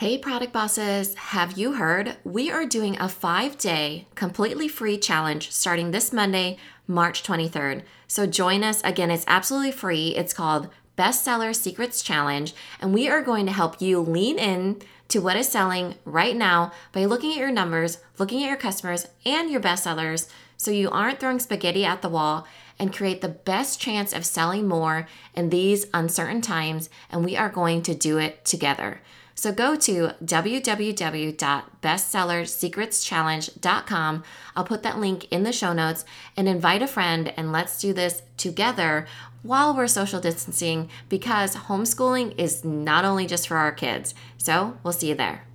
Hey, product bosses, have you heard? We are doing a five day, completely free challenge starting this Monday, March 23rd. So join us. Again, it's absolutely free. It's called Bestseller Secrets Challenge, and we are going to help you lean in to what is selling right now by looking at your numbers, looking at your customers, and your bestsellers so you aren't throwing spaghetti at the wall and create the best chance of selling more in these uncertain times. And we are going to do it together. So go to www.bestsellersecretschallenge.com. I'll put that link in the show notes and invite a friend and let's do this together while we're social distancing because homeschooling is not only just for our kids. So we'll see you there.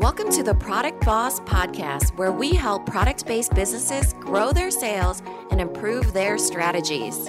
Welcome to the Product Boss Podcast, where we help product based businesses grow their sales and improve their strategies.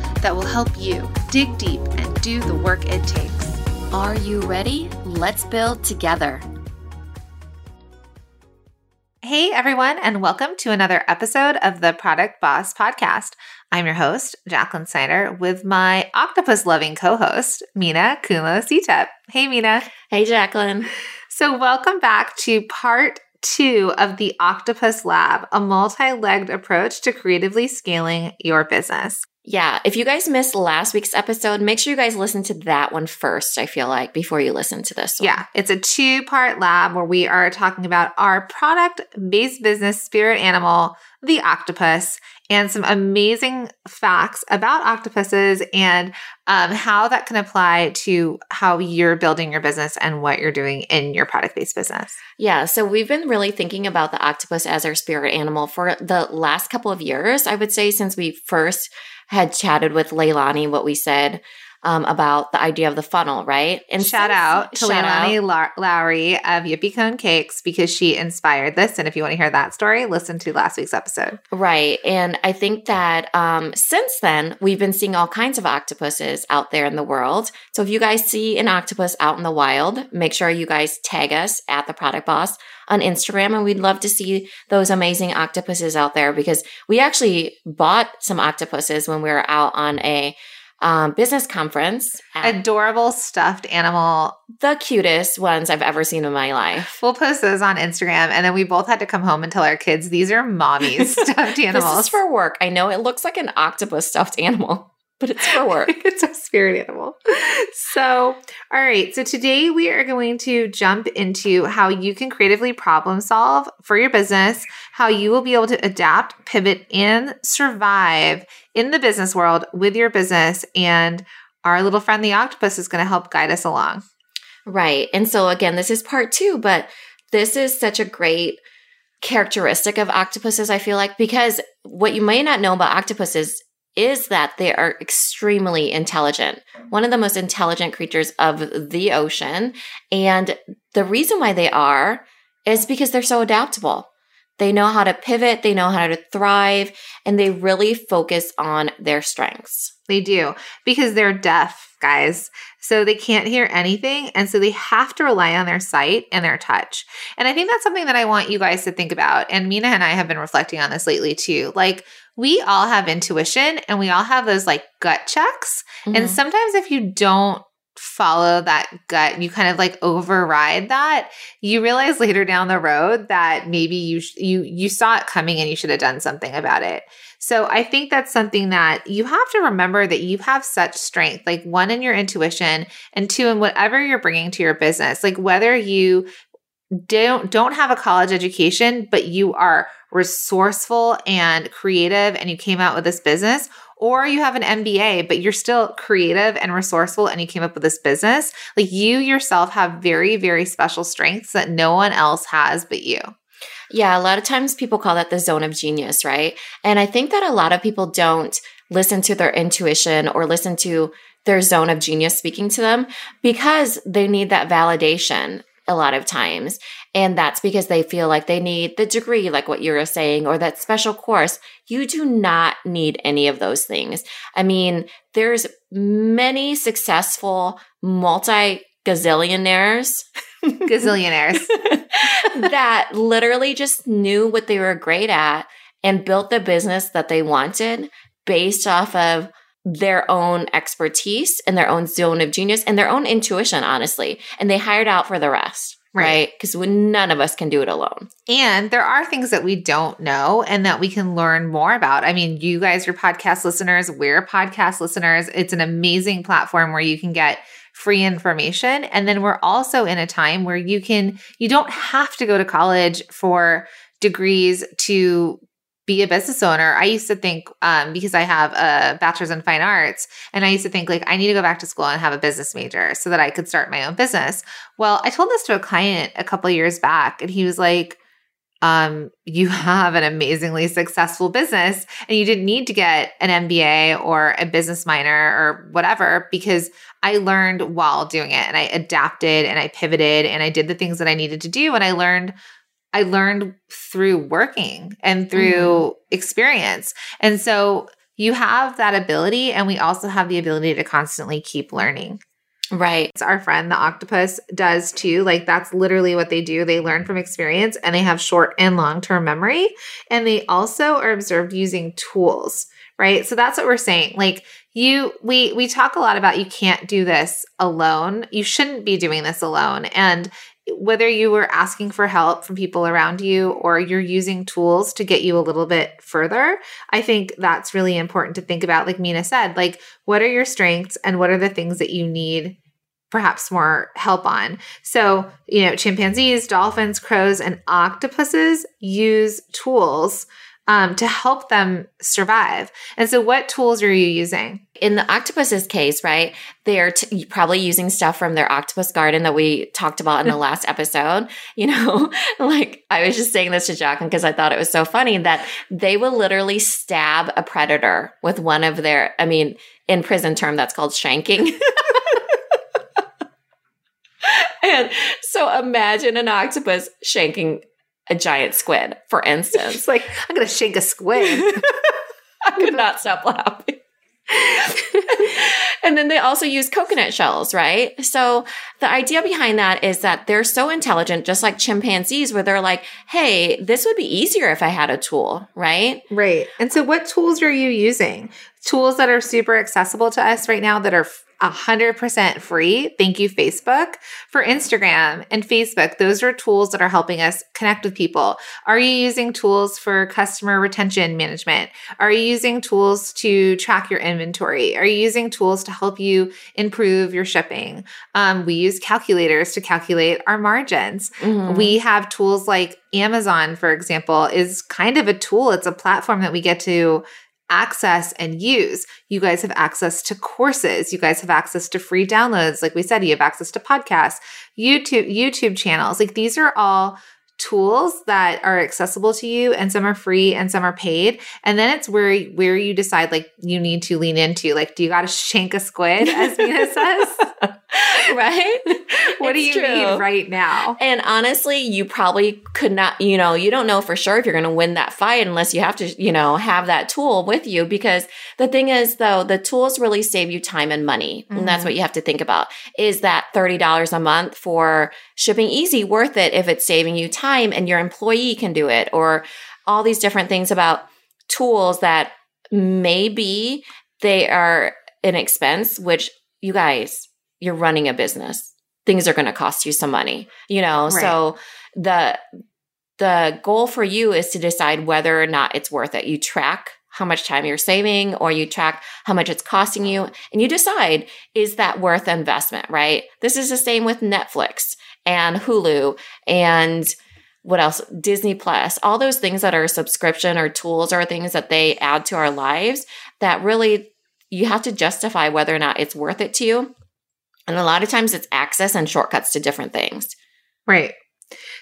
that will help you dig deep and do the work it takes. Are you ready? Let's build together. Hey, everyone, and welcome to another episode of the Product Boss Podcast. I'm your host, Jacqueline Snyder, with my octopus loving co host, Minna Khounlo-Sithep. Hey, Minna. Hey, Jacqueline. So, welcome back to part two of the Octopus Lab, a multi legged approach to creatively scaling your business. Yeah, if you guys missed last week's episode, make sure you guys listen to that one first, I feel like, before you listen to this one. Yeah, it's a two part lab where we are talking about our product based business spirit animal, the octopus, and some amazing facts about octopuses and um, how that can apply to how you're building your business and what you're doing in your product based business. Yeah, so we've been really thinking about the octopus as our spirit animal for the last couple of years, I would say, since we first had chatted with Leilani what we said um, about the idea of the funnel, right? And shout since, out to Leilani Lowry of Yippee Cone Cakes because she inspired this. And if you want to hear that story, listen to last week's episode. Right. And I think that um, since then, we've been seeing all kinds of octopuses out there in the world. So if you guys see an octopus out in the wild, make sure you guys tag us at the product boss on Instagram. And we'd love to see those amazing octopuses out there because we actually bought some octopuses when we were out on a um, business conference. Adorable stuffed animal. The cutest ones I've ever seen in my life. We'll post those on Instagram. And then we both had to come home and tell our kids these are mommy's stuffed animals. this is for work. I know it looks like an octopus stuffed animal but it's for work. it's a spirit animal. So, all right. So, today we are going to jump into how you can creatively problem solve for your business, how you will be able to adapt, pivot, and survive in the business world with your business. And our little friend, the octopus, is going to help guide us along. Right. And so, again, this is part two, but this is such a great characteristic of octopuses, I feel like, because what you may not know about octopuses is that they are extremely intelligent, one of the most intelligent creatures of the ocean. And the reason why they are is because they're so adaptable. They know how to pivot, they know how to thrive, and they really focus on their strengths. They do because they're deaf, guys. So they can't hear anything. And so they have to rely on their sight and their touch. And I think that's something that I want you guys to think about. And Minna and I have been reflecting on this lately too. Like, we all have intuition and we all have those like gut checks. Mm-hmm. And sometimes if you don't follow that gut, you kind of like override that, you realize later down the road that maybe you sh- you you saw it coming and you should have done something about it. So I think that's something that you have to remember that you have such strength, like one in your intuition and two in whatever you're bringing to your business. Like whether you don't don't have a college education but you are resourceful and creative and you came out with this business or you have an MBA but you're still creative and resourceful and you came up with this business like you yourself have very very special strengths that no one else has but you. Yeah a lot of times people call that the zone of genius right? And i think that a lot of people don't listen to their intuition or listen to their zone of genius speaking to them because they need that validation a lot of times. And that's because they feel like they need the degree, like what you were saying, or that special course. You do not need any of those things. I mean, there's many successful multi gazillionaires. Gazillionaires. that literally just knew what they were great at and built the business that they wanted based off of their own expertise and their own zone of genius and their own intuition, honestly. And they hired out for the rest. Right. Because right? none of us can do it alone. And there are things that we don't know and that we can learn more about. I mean, you guys are podcast listeners. We're podcast listeners. It's an amazing platform where you can get free information. And then we're also in a time where you can, you don't have to go to college for degrees to be a business owner. I used to think, um, because I have a bachelor's in fine arts, and I used to think like I need to go back to school and have a business major so that I could start my own business. Well, I told this to a client a couple years back, and he was like, um, you have an amazingly successful business and you didn't need to get an MBA or a business minor or whatever because I learned while doing it and I adapted and I pivoted and I did the things that I needed to do and I learned I learned through working and through mm. experience. And so you have that ability, and we also have the ability to constantly keep learning. Right. It's our friend, the octopus, does too. Like, that's literally what they do. They learn from experience and they have short and long term memory. And they also are observed using tools, right? So that's what we're saying. Like, you we we talk a lot about you can't do this alone you shouldn't be doing this alone and whether you were asking for help from people around you or you're using tools to get you a little bit further, I think that's really important to think about. Like Minna said, like, what are your strengths and what are the things that you need perhaps more help on? So, you know, chimpanzees, dolphins, crows, and octopuses use tools um, to help them survive. And so, what tools are you using? In the octopus's case, right, they're t- probably using stuff from their octopus garden that we talked about in the last episode. You know, like I was just saying this to Jacqueline because I thought it was so funny that they will literally stab a predator with one of their, I mean, in prison term, that's called shanking. and so imagine an octopus shanking a giant squid, for instance. Like, I'm going to shake a squid. I could not stop laughing. and then they also use coconut shells, right? So the idea behind that is that they're so intelligent, just like chimpanzees, where they're like, hey, this would be easier if I had a tool, right? Right. And so what tools are you using? Tools that are super accessible to us right now that are 100% free. Thank you, Facebook. For Instagram and Facebook, those are tools that are helping us connect with people. Are you using tools for customer retention management? Are you using tools to track your inventory? Are you using tools to help you improve your shipping? Um, we use calculators to calculate our margins. Mm-hmm. We have tools like Amazon, for example, is kind of a tool. It's a platform that we get to access and use. You guys have access to courses. You guys have access to free downloads. Like we said, you have access to podcasts, YouTube, YouTube channels. Like these are all tools that are accessible to you and some are free and some are paid and then it's where where you decide like you need to lean into like do you got to shank a squid as Minna says right what it's do you true. need right now and honestly you probably could not you know you don't know for sure if you're going to win that fight unless you have to you know have that tool with you because the thing is though the tools really save you time and money mm-hmm. and that's what mm-hmm. you have to think about is that $30 a month for ShippingEasy worth it if it's saving you time and your employee can do it or all these different things about tools that maybe they are an expense which you guys you're running a business things are going to cost you some money you know right. so the the goal for you is to decide whether or not it's worth it you track how much time you're saving or you track how much it's costing you and you decide is that worth investment right this is the same with netflix and Hulu and what else? Disney Plus, all those things that are subscription or tools or things that they add to our lives that really you have to justify whether or not it's worth it to you. And a lot of times it's access and shortcuts to different things. Right.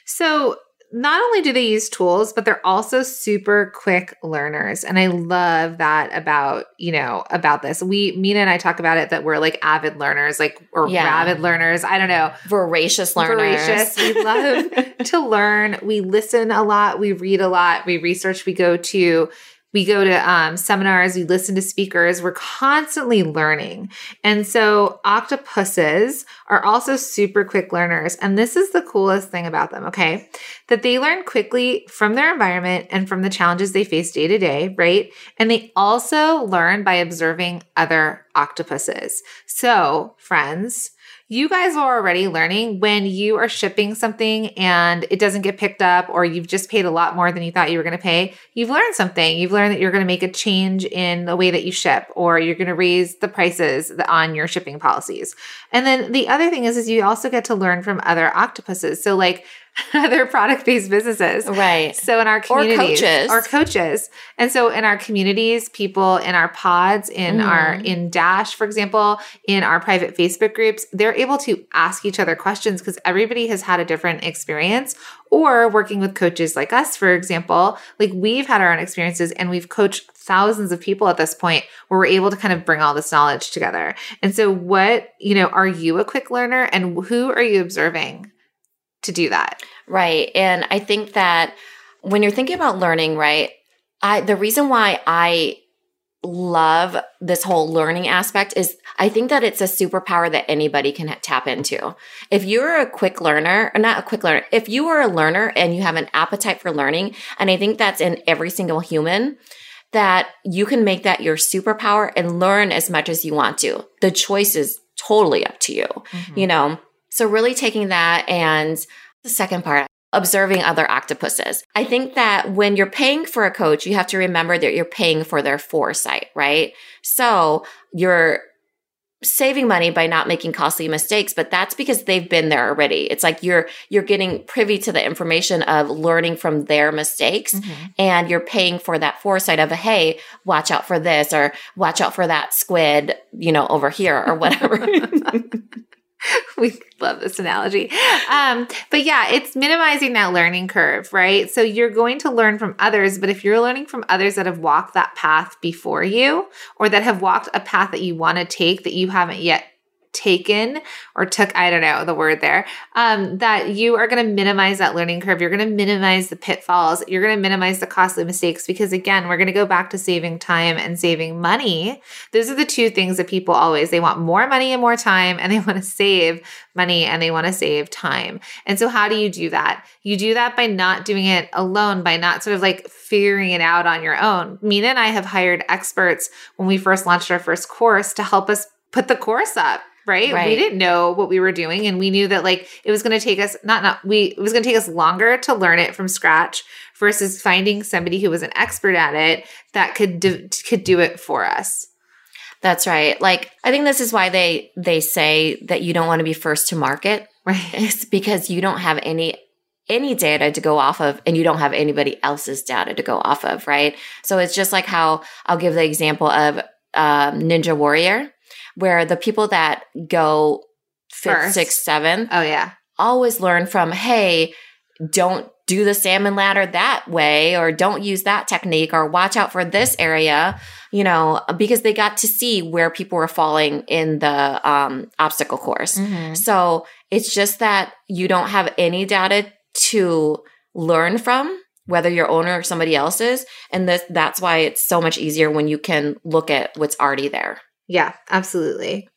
So not only do they use tools, but they're also super quick learners. And I love that about, you know, about this. We, Minna and I talk about it that we're like avid learners, like, or Yeah. rabid learners. I don't know. Voracious learners. Voracious. We love to learn. We listen a lot. We read a lot. We research. We go to we go to um, seminars. We listen to speakers. We're constantly learning, and so octopuses are also super quick learners. And this is the coolest thing about them. Okay, that they learn quickly from their environment and from the challenges they face day to day. Right, and they also learn by observing other octopuses. So, friends you guys are already learning when you are shipping something and it doesn't get picked up or you've just paid a lot more than you thought you were going to pay you've learned something. You've learned that you're going to make a change in the way that you ship or you're going to raise the prices on your shipping policies. And then the other thing is is you also get to learn from other octopuses. So like other product based businesses Right. so in our communities Or coaches. or coaches, and so in our communities, people in our pods, in Mhm. our in Dash, for example, in our private Facebook groups, they're able to ask each other questions because everybody has had a different experience. Or working with coaches like us, for example, like we've had our own experiences and we've coached thousands of people at this point where we're able to kind of bring all this knowledge together. And so, what you know, are you a quick learner, and who are you observing to do that? Right. And I think that when you're thinking about learning, right, I the reason why I love this whole learning aspect is I think that it's a superpower that anybody can tap into. If you're a quick learner, or not a quick learner, if you are a learner and you have an appetite for learning, and I think that's in every single human, that you can make that your superpower and learn as much as you want to. The choice is totally up to you mm-hmm. you know so really taking that and the second part observing other octopuses. I think that when you're paying for a coach you have to remember that you're paying for their foresight right? So you're saving money by not making costly mistakes but that's because they've been there already. It's like you're you're getting privy to the information of learning from their mistakes Mhm. and you're paying for that foresight of hey watch out for this or watch out for that squid you know over here or whatever we love this analogy. Um, but yeah, it's minimizing that learning curve, right? So you're going to learn from others, but if you're learning from others that have walked that path before you or that have walked a path that you want to take that you haven't yet taken or took i don't know the word there um, that you are going to minimize that learning curve. You're going to minimize the pitfalls. You're going to minimize the costly mistakes because again we're going to go back to saving time and saving money. Those are the two things that people always they want more money and more time and they want to save money and they want to save time. And so how do you do that? You do that by not doing it alone by not sort of like figuring it out on your own. Minna and i have hired experts when we first launched our first course to help us put the course up right? Right. We didn't know what we were doing and we knew that like it was going to take us not not we it was going to take us longer to learn it from scratch versus finding somebody who was an expert at it that could do, could do it for us. that's right like i think this is why they they say that you don't want to be first to market Right. it's because you don't have any any data to go off of and you don't have anybody else's data to go off of right so it's just like how i'll give the example of um, ninja warrior where the people that go fifth First. sixth seventh Oh yeah. always learn from hey don't do the salmon ladder that way or don't use that technique or watch out for this area you know because they got to see where people were falling in the um, obstacle course Mhm. so it's just that you don't have any data to learn from whether your owner or somebody else's and this that's why it's so much easier when you can look at what's already there Yeah, absolutely.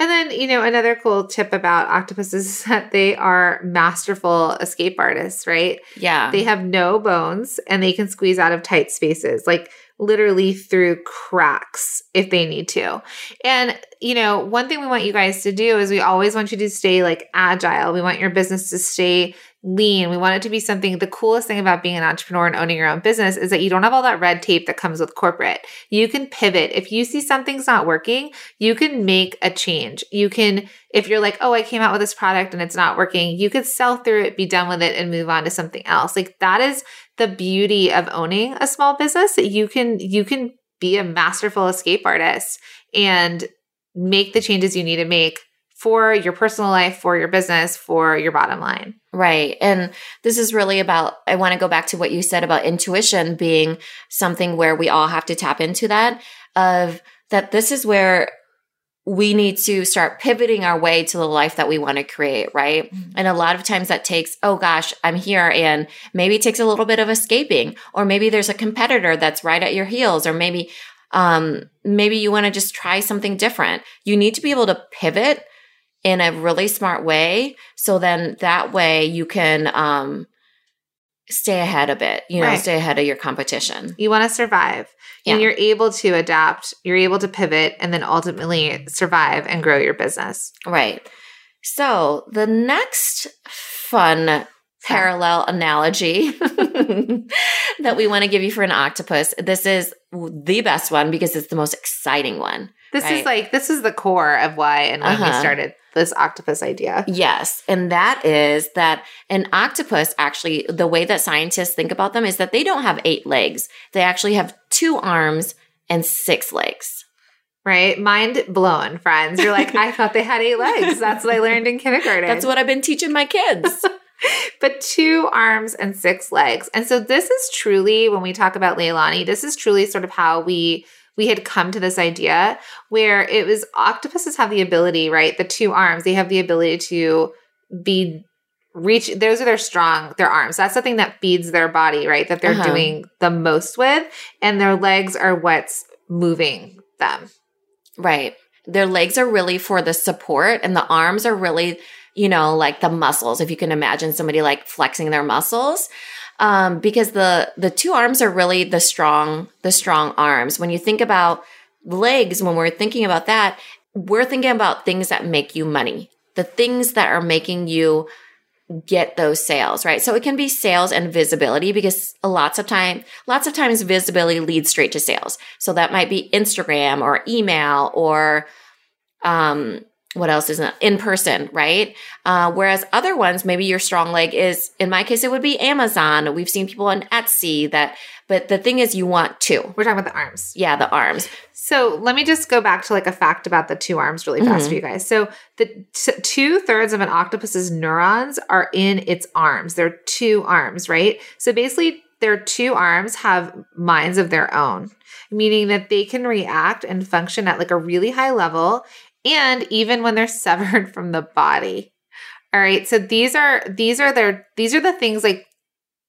And then, you know, another cool tip about octopuses is that they are masterful escape artists, right? yeah They have no bones and they can squeeze out of tight spaces, like literally through cracks if they need to. And, you know, one thing we want you guys to do is we always want you to stay like agile. We want your business to stay lean. We want it to be something. The coolest thing about being an entrepreneur and owning your own business is that you don't have all that red tape that comes with corporate. You can pivot. If you see something's not working, you can make a change. You can, if you're like, oh, I came out with this product and it's not working, you could sell through it, be done with it, and move on to something else. Like that is the beauty of owning a small business. You can you can be a masterful escape artist and make the changes you need to make for your personal life, for your business, for your bottom line. Right. And this is really about, I want to go back to what you said about intuition being something where we all have to tap into that of that this is where we need to start pivoting our way to the life that we want to create, right? Mm-hmm. And a lot of times that takes, oh gosh, I'm here and maybe it takes a little bit of escaping or maybe there's a competitor that's right at your heels or maybe um maybe you want to just try something different. You need to be able to pivot in a really smart way so then that way you can um stay ahead a bit, you know, right. stay ahead of your competition. You want to survive. Yeah. And you're able to adapt, you're able to pivot and then ultimately survive and grow your business. Right. So, the next fun parallel analogy that we want to give you for an octopus, this is the best one because it's the most exciting one. This right? is like this is the core of why and when uh-huh. we started this octopus idea. Yes. And that is that an octopus actually, the way that scientists think about them is that they don't have eight legs. They actually have two arms and six legs. Right? Mind blown, friends. You're like, I thought they had eight legs. That's what I learned in kindergarten. That's what I've been teaching my kids. but two arms and six legs. And so this is truly, when we talk about Leilani, this is truly sort of how we we had come to this idea where it was octopuses have the ability, right? The two arms, they have the ability to be reach those are their strong their arms. That's the thing that feeds their body right? That they're uh-huh. doing the most with. And their legs are what's moving them. Right. Their legs are really for the support and the arms are really you know like the muscles if you can imagine somebody like flexing their muscles. Um, because the the two arms are really the strong the strong arms. When you think about legs, when we're thinking about that, we're thinking about things that make you money, the things that are making you get those sales, right? So it can be sales and visibility because lots of time, lots of times visibility leads straight to sales. So that might be Instagram or email or, um, what else isn't in person, right? Uh, whereas other ones, maybe your strong leg is, in my case, it would be Amazon. We've seen people on Etsy that, but the thing is, you want two. We're talking about the arms. Yeah, the arms. So let me just go back to like a fact about the two arms really fast mm-hmm. for you guys. So the t- two thirds of an octopus's neurons are in its arms. They're two arms, right? So basically, their two arms have minds of their own meaning that they can react and function at like a really high level and even when they're severed from the body. All right. So these are these are their these are the things like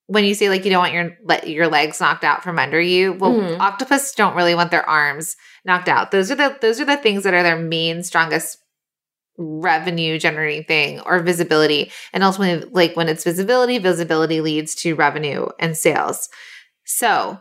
when you say like you don't want your your legs knocked out from under you. Well, mm-hmm. octopus don't really want their arms knocked out. Those are the those are the things that are their main strongest revenue generating thing or visibility. And ultimately, like when it's visibility, visibility leads to revenue and sales. So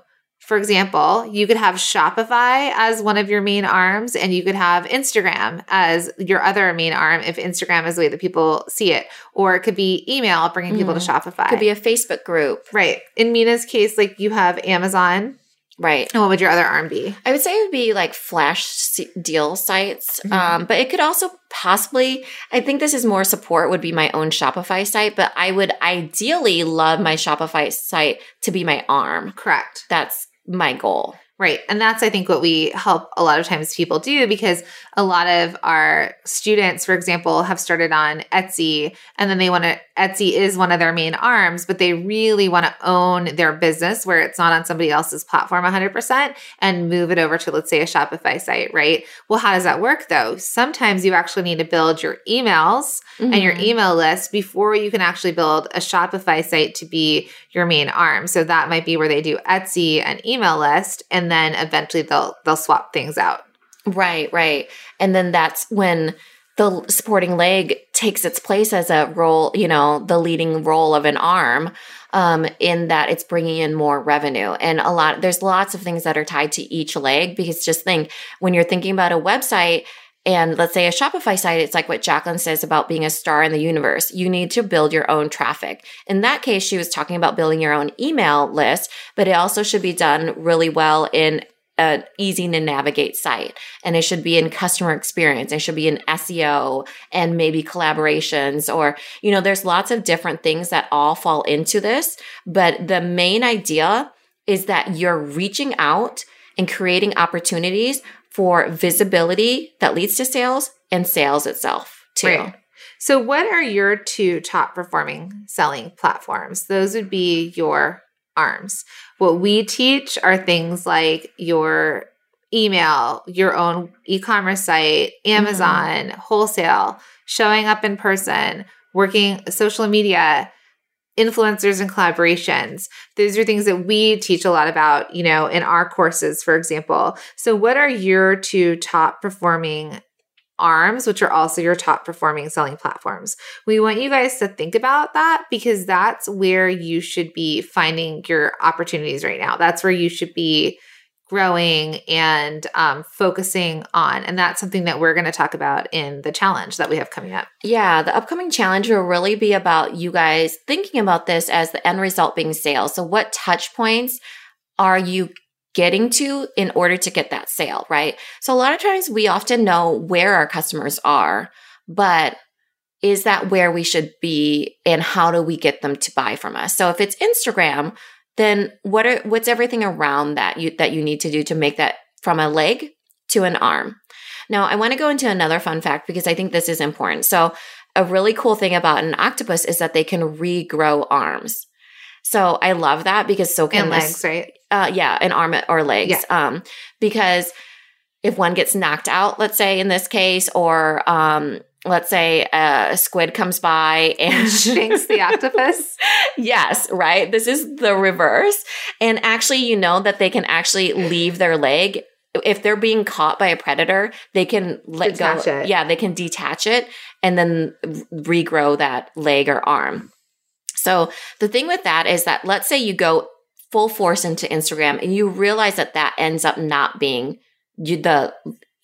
for example, you could have Shopify as one of your main arms, and you could have Instagram as your other main arm if Instagram is the way that people see it. Or it could be email bringing mm. people to mm-hmm. Shopify. It could be a Facebook group. Right. In Minna's case, like you have Amazon. Right. And what would your other arm be? I would say it would be like flash deal sites. Mm-hmm. Um, but it could also possibly, I think this is more support, would be my own Shopify site. But I would ideally love my Shopify site to be my arm. Correct. That's my goal. Right. And that's, I think, what we help a lot of times people do because a lot of our students, for example, have started on Etsy and then they want to, Etsy is one of their main arms, but they really want to own their business where it's not on somebody else's platform 100% and move it over to, let's say, a Shopify site, right? Well, how does that work though? Sometimes you actually need to build your emails mm-hmm. and your mm-hmm. email list before you can actually build a Shopify site to be your main arm. So that might be where they do Etsy and email list and then eventually they'll they'll swap things out. Right, right. And then that's when the supporting leg takes its place as a role, you know, the leading role of an arm um, in that it's bringing in more revenue. And a lot, there's lots of things that are tied to each leg because just think when you're thinking about a website, and let's say a Shopify site, it's like what Jacqueline says about being a star in the universe. You need to build your own traffic. In that case, she was talking about building your own email list, but it also should be done really well in an easy to navigate site and it should be in customer experience it should be in seo and maybe collaborations or you know there's lots of different things that all fall into this but the main idea is that you're reaching out and creating opportunities for visibility that leads to sales and sales itself too right. So, what are your two top performing selling platforms? Those would be your arms. What we teach are things like your email, your own e commerce site, Amazon, mm-hmm. wholesale, showing up in person, working social media, influencers and collaborations. Those are things that we teach a lot about, you know, in our courses, for example. So, what are your two top performing arms, which are also your top performing selling platforms? We want you guys to think about that because that's where you should be finding your opportunities right now. That's where you should be growing and um, focusing on. And that's something that we're going to talk about in the challenge that we have coming up. Yeah, the upcoming challenge will really be about you guys thinking about this as the end result being sales. So, what touch points are you getting to in order to get that sale, right? So, a lot of times we often know where our customers are, but is that where we should be and how do we get them to buy from us? So, if it's Instagram, then what are what's everything around that you that you need to do to make that from a leg to an arm? Now, I want to go into another fun fact because I think this is important. So, a really cool thing about an octopus is that they can regrow arms. So I love that because so can and legs, right? Uh, yeah, an arm or legs. Yeah. Um, because if one gets knocked out, let's say in this case, or um, let's say a squid comes by and shanks the octopus. yes, right. This is the reverse. And actually, you know that they can actually leave their leg. If they're being caught by a predator, they can let detach go. It. Yeah, they can detach it and then regrow that leg or arm. So the thing with that is that let's say you go full force into Instagram and you realize that that ends up not being you, the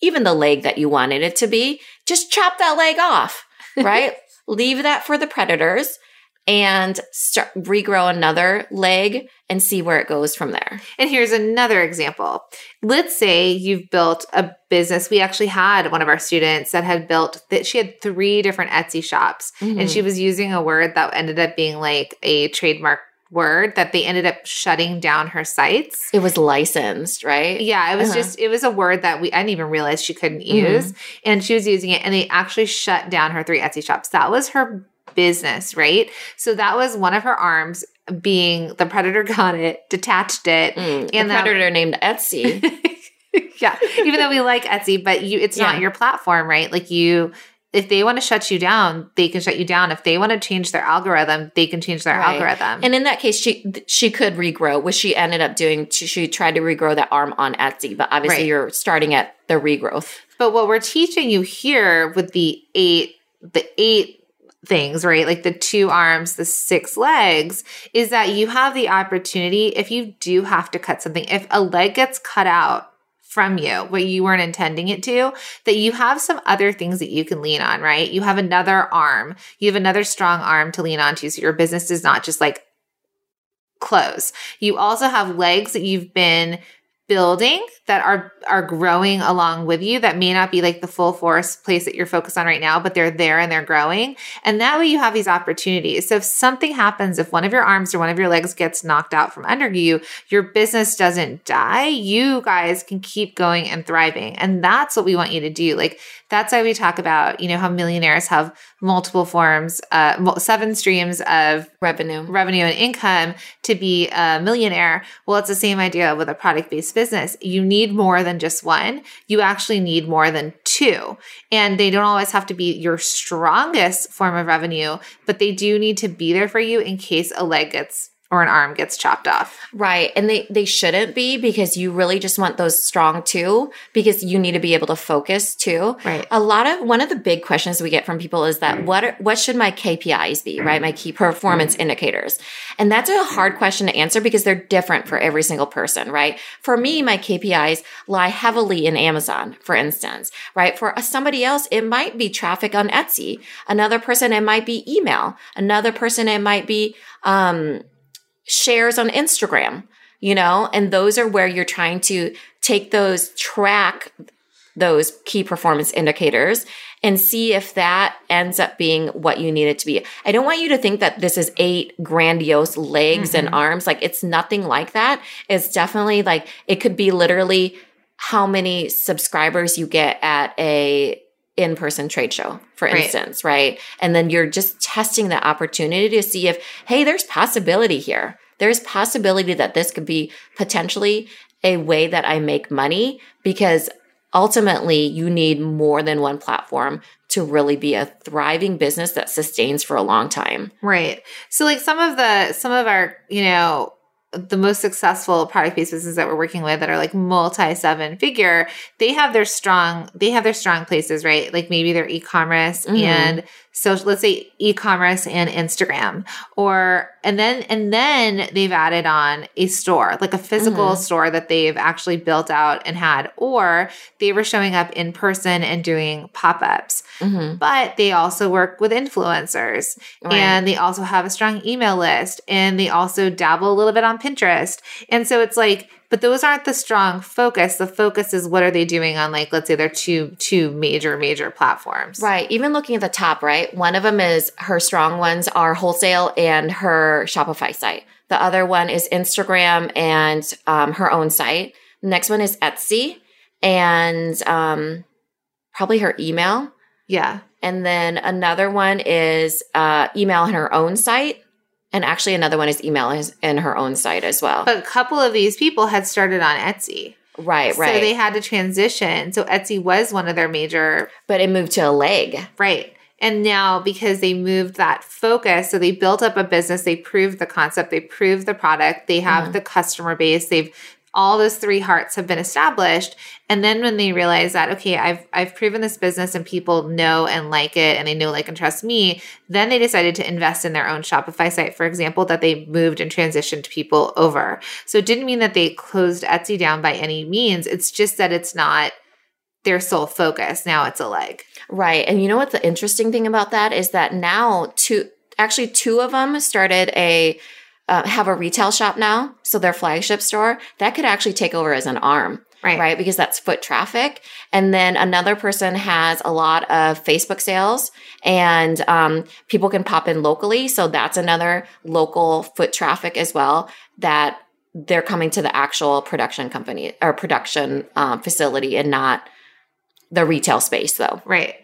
even the leg that you wanted it to be, just chop that leg off, right? Leave that for the predators and start regrow another leg and see where it goes from there. And here's another example. Let's say you've built a business. We actually had one of our students that had built that she had three different Etsy shops mm-hmm. and she was using a word that ended up being like a trademark word that they ended up shutting down her sites. It was licensed, right? Yeah, it was uh-huh. just it was a word that we I didn't even realize she couldn't mm-hmm. use mm-hmm. and she was using it and they actually shut down her three Etsy shops. That was her business, right? So that was one of her arms being the predator got it, detached it, mm, and the predator named Etsy. yeah, even though we like Etsy, but you it's yeah. not your platform, right? Like you if they want to shut you down, they can shut you down. If they want to change their algorithm, they can change their right. algorithm. And in that case, she she could regrow, which she ended up doing. She tried to regrow that arm on Etsy, but obviously right. you're starting at the regrowth. But what we're teaching you here with the eight the eight things, right? Like the two arms, the six legs, is that you have the opportunity if you do have to cut something, if a leg gets cut out from you, what you weren't intending it to, that you have some other things that you can lean on, right? You have another arm, you have another strong arm to lean onto. So your business does not just like close. You also have legs that you've been building that are are growing along with you that may not be like the full force place that you're focused on right now but they're there and they're growing. And that way you have these opportunities. So if something happens if one of your arms or one of your legs gets knocked out from under you your business doesn't die. You guys can keep going and thriving. And that's what we want you to do. Like that's why we talk about you know how millionaires have multiple forms uh seven streams of revenue revenue and income to be a millionaire. Well it's the same idea with a product based business, you need more than just one. You actually need more than two. And they don't always have to be your strongest form of revenue, but they do need to be there for you in case a leg gets or an arm gets chopped off. Right. And they they shouldn't be because you really just want those strong too because you need to be able to focus too. Right. A lot of one of the big questions we get from people is that what are, what should my KPIs be, right? My key performance indicators. And that's a hard question to answer because they're different for every single person, right? For me, my KPIs lie heavily in Amazon, for instance, right? For somebody else, it might be traffic on Etsy. Another person, it might be email. Another person, it might be um, shares on Instagram, you know, and those are where you're trying to take those track those key performance indicators and see if that ends up being what you need it to be. I don't want you to think that this is eight grandiose legs mm-hmm. and arms. Like it's nothing like that. It's definitely like it could be literally how many subscribers you get at a in person trade show, for Right. instance, right? And then you're just testing the opportunity to see if, hey, there's possibility here. There's possibility that this could be potentially a way that I make money because ultimately you need more than one platform to really be a thriving business that sustains for a long time. Right. So like some of the some of our, you know, the most successful product based businesses that we're working with that are like multi seven figure, they have their strong they have their strong places, right? Like maybe their e-commerce Mhm. and so let's say e-commerce and Instagram or and then and then they've added on a store, like a physical Mhm. store that they've actually built out and had or they were showing up in person and doing pop-ups. Mm-hmm. But they also work with influencers and they also have a strong email list and they also dabble a little bit on Pinterest. And so it's like, but those aren't the strong focus. The focus is what are they doing on like let's say their two two major major platforms. Right. Even looking at the top, right? One of them is her strong ones are wholesale and her Shopify site. The other one is Instagram and um, her own site. The next one is Etsy and um, probably her email. Yeah. And then another one is uh, email and her own site. And actually, another one is email is- and her own site as well. But a couple of these people had started on Etsy. right, right. So they had to transition. So Etsy was one of their major but it moved to a leg. Right. And now because they moved that focus, so they built up a business, they proved the concept, they proved the product, they have Mhm. the customer base, they've all those three hearts have been established. And then when they realize that, okay, I've I've proven this business and people know and like it and they know, like, and trust me, then they decided to invest in their own Shopify site, for example, that they moved and transitioned people over. So it didn't mean that they closed Etsy down by any means. It's just that it's not their sole focus. Now it's a leg. Right. And you know what the interesting thing about that is that now two actually two of them started a uh, have a retail shop now, so their flagship store that could actually take over as an arm, Right. right? Because that's foot traffic. And then another person has a lot of Facebook sales, and um, people can pop in locally, so that's another local foot traffic as well. That they're coming to the actual production company or production um, facility and not the retail space, though. Right.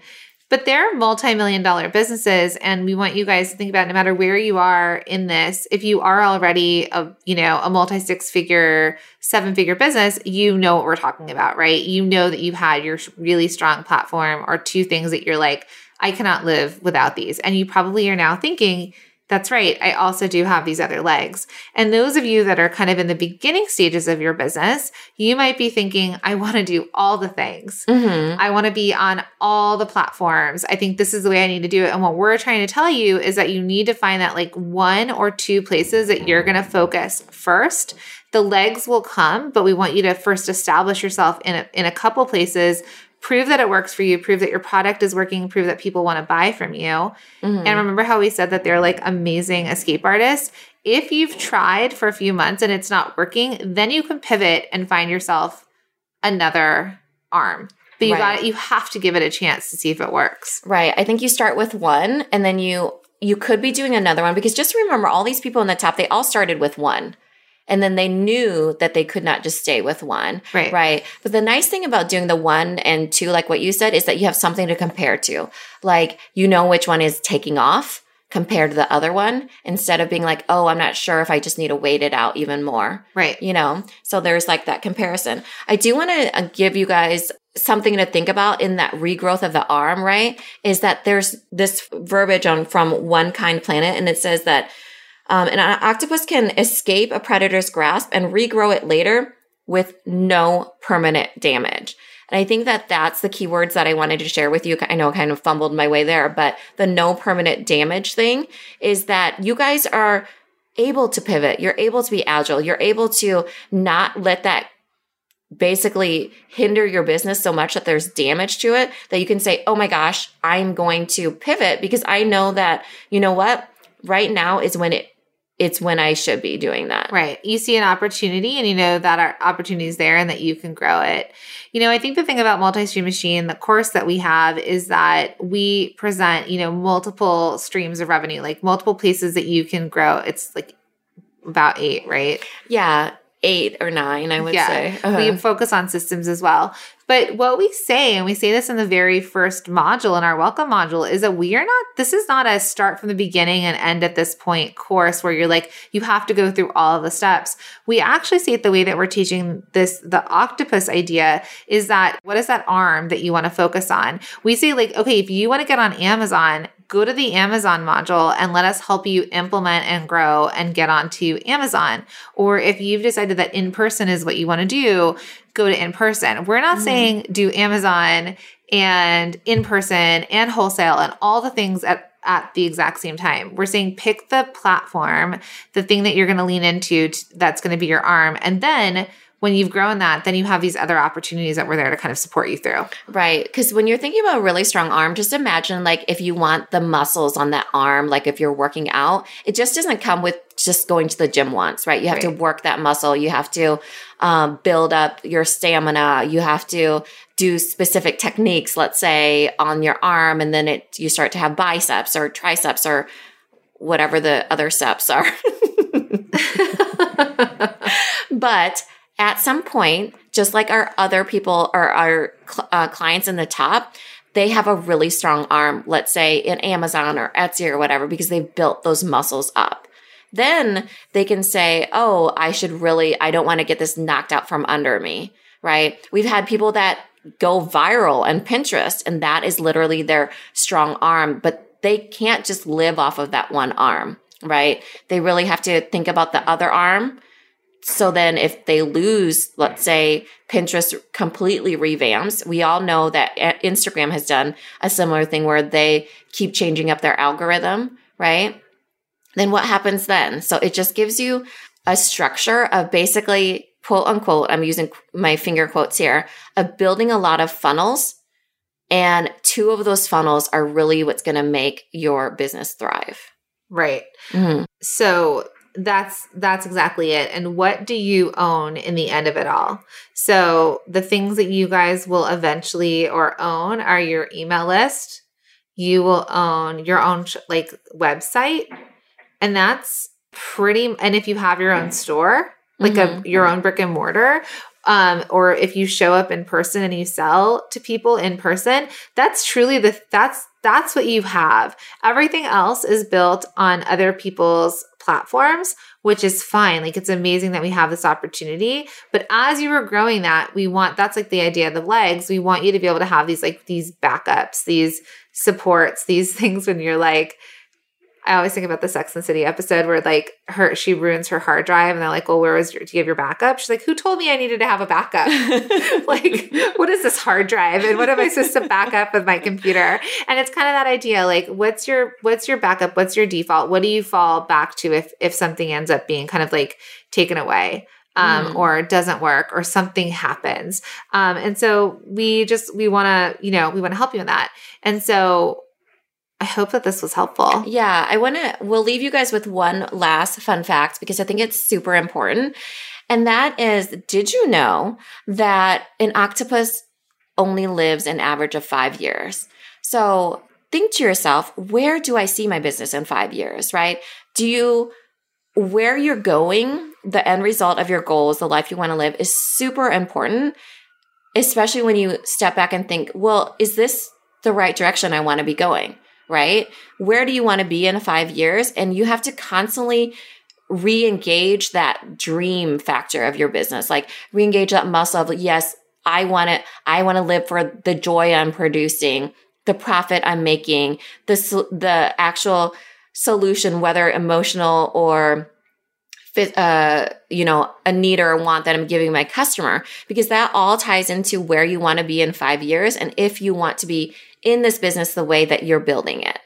But they're multi-million dollar businesses and we want you guys to think about no matter where you are in this, if you are already a, you know, a multi six figure, seven figure business, you know what we're talking about, right? You know that you've had your really strong platform or two things that you're like, I cannot live without these. And you probably are now thinking, that's right. I also do have these other legs. And those of you that are kind of in the beginning stages of your business, you might be thinking, I want to do all the things. Mm-hmm. I want to be on all the platforms. I think this is the way I need to do it. And what we're trying to tell you is that you need to find that like one or two places that you're going to focus first. The legs will come, but we want you to first establish yourself in a, in a couple places, prove that it works for you, prove that your product is working, prove that people want to buy from you. Mm-hmm. And remember how we said that they're like amazing escape artists? If you've tried for a few months and it's not working, then you can pivot and find yourself another arm. But you Right. got you have to give it a chance to see if it works. Right. I think you start with one and then you you could be doing another one because just remember all these people in the top, they all started with one. And then they knew that they could not just stay with one. Right. Right. But the nice thing about doing the one and two, like what you said, is that you have something to compare to. Like you know which one is taking off compared to the other one instead of being like, oh, I'm not sure if I just need to wait it out even more Right. you know so there's like that comparison i do want to uh, give you guys something to think about in that regrowth of the arm right is that there's this verbiage on from One Kind Planet and it says that um, an octopus can escape a predator's grasp and regrow it later with no permanent damage and I think that that's the keywords that I wanted to share with you. I know I kind of fumbled my way there, but the no permanent damage thing is that you guys are able to pivot. You're able to be agile. You're able to not let that basically hinder your business so much that there's damage to it that you can say, Oh my gosh, I'm going to pivot because I know that, you know what? Right now is when it, it's when I should be doing that. Right. You see an opportunity and you know that our opportunity is there and that you can grow it. You know, I think the thing about multi-stream machine, the course that we have is that we present, you know, multiple streams of revenue, like multiple places that you can grow. It's like about eight, right? Yeah. Eight or nine, I would say. Uh-huh. We focus on systems as well. But what we say, and we say this in the very first module in our welcome module, is that we are not, this is not a start from the beginning and end at this point course where you're like, you have to go through all of the steps. We actually see it the way that we're teaching this, the octopus idea is that what is that arm that you want to focus on? We say, like, okay, if you want to get on Amazon, go to the Amazon module and let us help you implement and grow and get onto Amazon. Or if you've decided that in person is what you want to do, go to in person. We're not mm-hmm. saying do Amazon and in person and wholesale and all the things at at the exact same time. We're saying pick the platform, the thing that you're going to lean into that's going to be your arm and then when you've grown that, then you have these other opportunities that were there to kind of support you through. Right. Because when you're thinking about a really strong arm, just imagine like if you want the muscles on that arm, like if you're working out, it just doesn't come with just going to the gym once, right? You have right. to work that muscle. You have to um, build up your stamina. You have to do specific techniques, let's say on your arm, and then it you start to have biceps or triceps or whatever the other steps are. but at some point, just like our other people or our uh, clients in the top, they have a really strong arm, let's say in Amazon or Etsy or whatever, because they've built those muscles up. Then they can say, Oh, I should really, I don't want to get this knocked out from under me, right? We've had people that go viral on Pinterest and that is literally their strong arm, but they can't just live off of that one arm, right? They really have to think about the other arm so then if they lose, let's say Pinterest completely revamps, we all know that Instagram has done a similar thing where they keep changing up their algorithm, right? Then what happens then? So it just gives you a structure of basically quote unquote, I'm using my finger quotes here, of building a lot of funnels. And two of those funnels are really what's going to make your business thrive. Right. Mm-hmm. So that's that's exactly it. And what do you own in the end of it all? So the things that you guys will eventually or own are your email list. You will own your own like website. And that's pretty and if you have your own store like mm-hmm. a your own brick and mortar um, or if you show up in person and you sell to people in person that's truly the that's that's what you have everything else is built on other people's platforms, which is fine. Like it's amazing that we have this opportunity. But as you were growing that, we want that's like the idea of the legs. We want you to be able to have these like these backups, these supports, these things when you're like, I always think about the Sex and City episode where like her she ruins her hard drive and they're like, well, where was your do you have your backup? She's like, who told me I needed to have a backup? like, what is this hard drive and what am I supposed to back up with my computer? And it's kind of that idea, like, what's your what's your backup? What's your default? What do you fall back to if if something ends up being kind of like taken away? um, mm. or doesn't work or something happens. Um, and so we just, we want to, you know, we want to help you in that. And so I hope that this was helpful. Yeah, I want to, we'll leave you guys with one last fun fact because I think it's super important. And that is did you know that an octopus only lives an average of five years? So think to yourself, where do I see my business in five years, right? Do you, where you're going, the end result of your goals, the life you want to live is super important, especially when you step back and think, well, is this the right direction I want to be going? Right? Where do you want to be in five years? And you have to constantly re-engage that dream factor of your business, like re-engage that muscle of yes, I want to, I want to live for the joy I'm producing, the profit I'm making, the the actual solution, whether emotional or uh, you know, a need or a want that I'm giving my customer, because that all ties into where you want to be in five years. And if you want to be in this business the way that you're building it.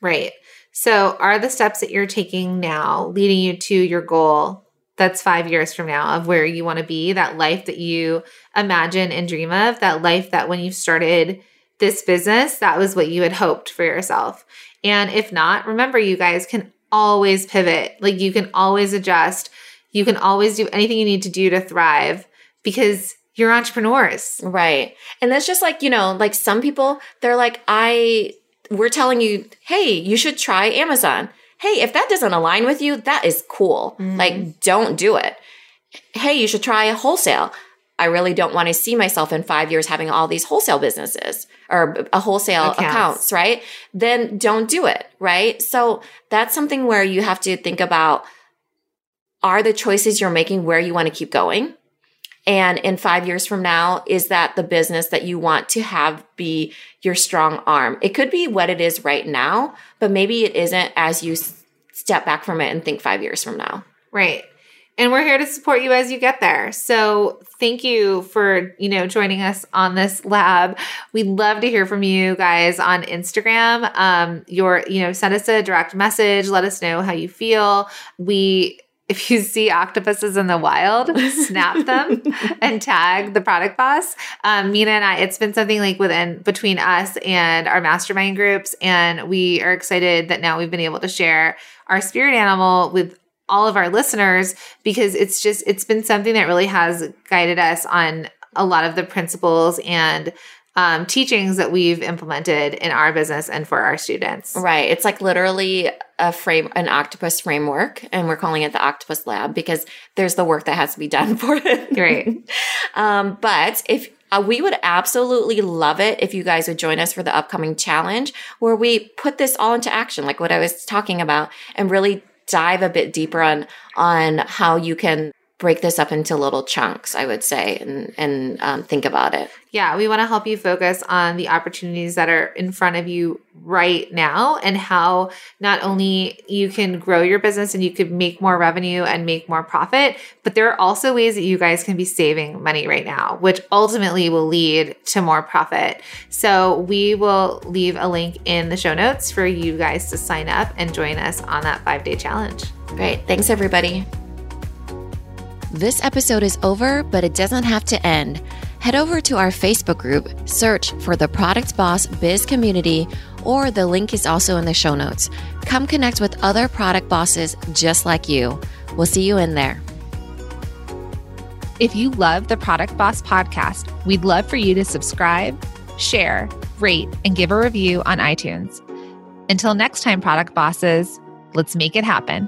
Right. So, are the steps that you're taking now leading you to your goal that's five years from now of where you want to be, that life that you imagine and dream of, that life that when you started this business, that was what you had hoped for yourself? And if not, remember, you guys can always pivot. Like, you can always adjust. You can always do anything you need to do to thrive because you're entrepreneurs. Right. And that's just like, you know, like some people, they're like, I, we're telling you, hey, you should try Amazon. Hey, if that doesn't align with you, that is cool. Mm-hmm. Like, don't do it. Hey, you should try a wholesale. I really don't want to see myself in five years having all these wholesale businesses or a wholesale accounts. accounts, right? Then don't do it, right? So that's something where you have to think about are the choices you're making where you want to keep going? And in five years from now, is that the business that you want to have be your strong arm? It could be what it is right now, but maybe it isn't as you step back from it and think five years from now. Right. And we're here to support you as you get there. So thank you for, you know, joining us on this lab. We'd love to hear from you guys on Instagram. Um, your, you know, send us a direct message. Let us know how you feel. We if you see octopuses in the wild, snap them and tag the product boss. Um, Minna and I, it's been something like within between us and our mastermind groups, and we are excited that now we've been able to share our spirit animal with all of our listeners because it's just it's been something that really has guided us on a lot of the principles and um, teachings that we've implemented in our business and for our students. Right. It's like literally a frame, an octopus framework, and we're calling it the Octopus Lab because there's the work that has to be done for it. Great. um, but if uh, we would absolutely love it if you guys would join us for the upcoming challenge where we put this all into action, like what I was talking about, and really dive a bit deeper on on how you can break this up into little chunks, I would say, and and um, think about it. Yeah, we want to help you focus on the opportunities that are in front of you right now and how not only you can grow your business and you could make more revenue and make more profit, but there are also ways that you guys can be saving money right now, which ultimately will lead to more profit. So we will leave a link in the show notes for you guys to sign up and join us on that five day challenge. Great. Thanks, everybody. This episode is over, but it doesn't have to end. Head over to our Facebook group, search for the Product Boss Biz Community, or the link is also in the show notes. Come connect with other product bosses just like you. We'll see you in there. If you love the Product Boss podcast, we'd love for you to subscribe, share, rate, and give a review on iTunes. Until next time, product bosses, let's make it happen.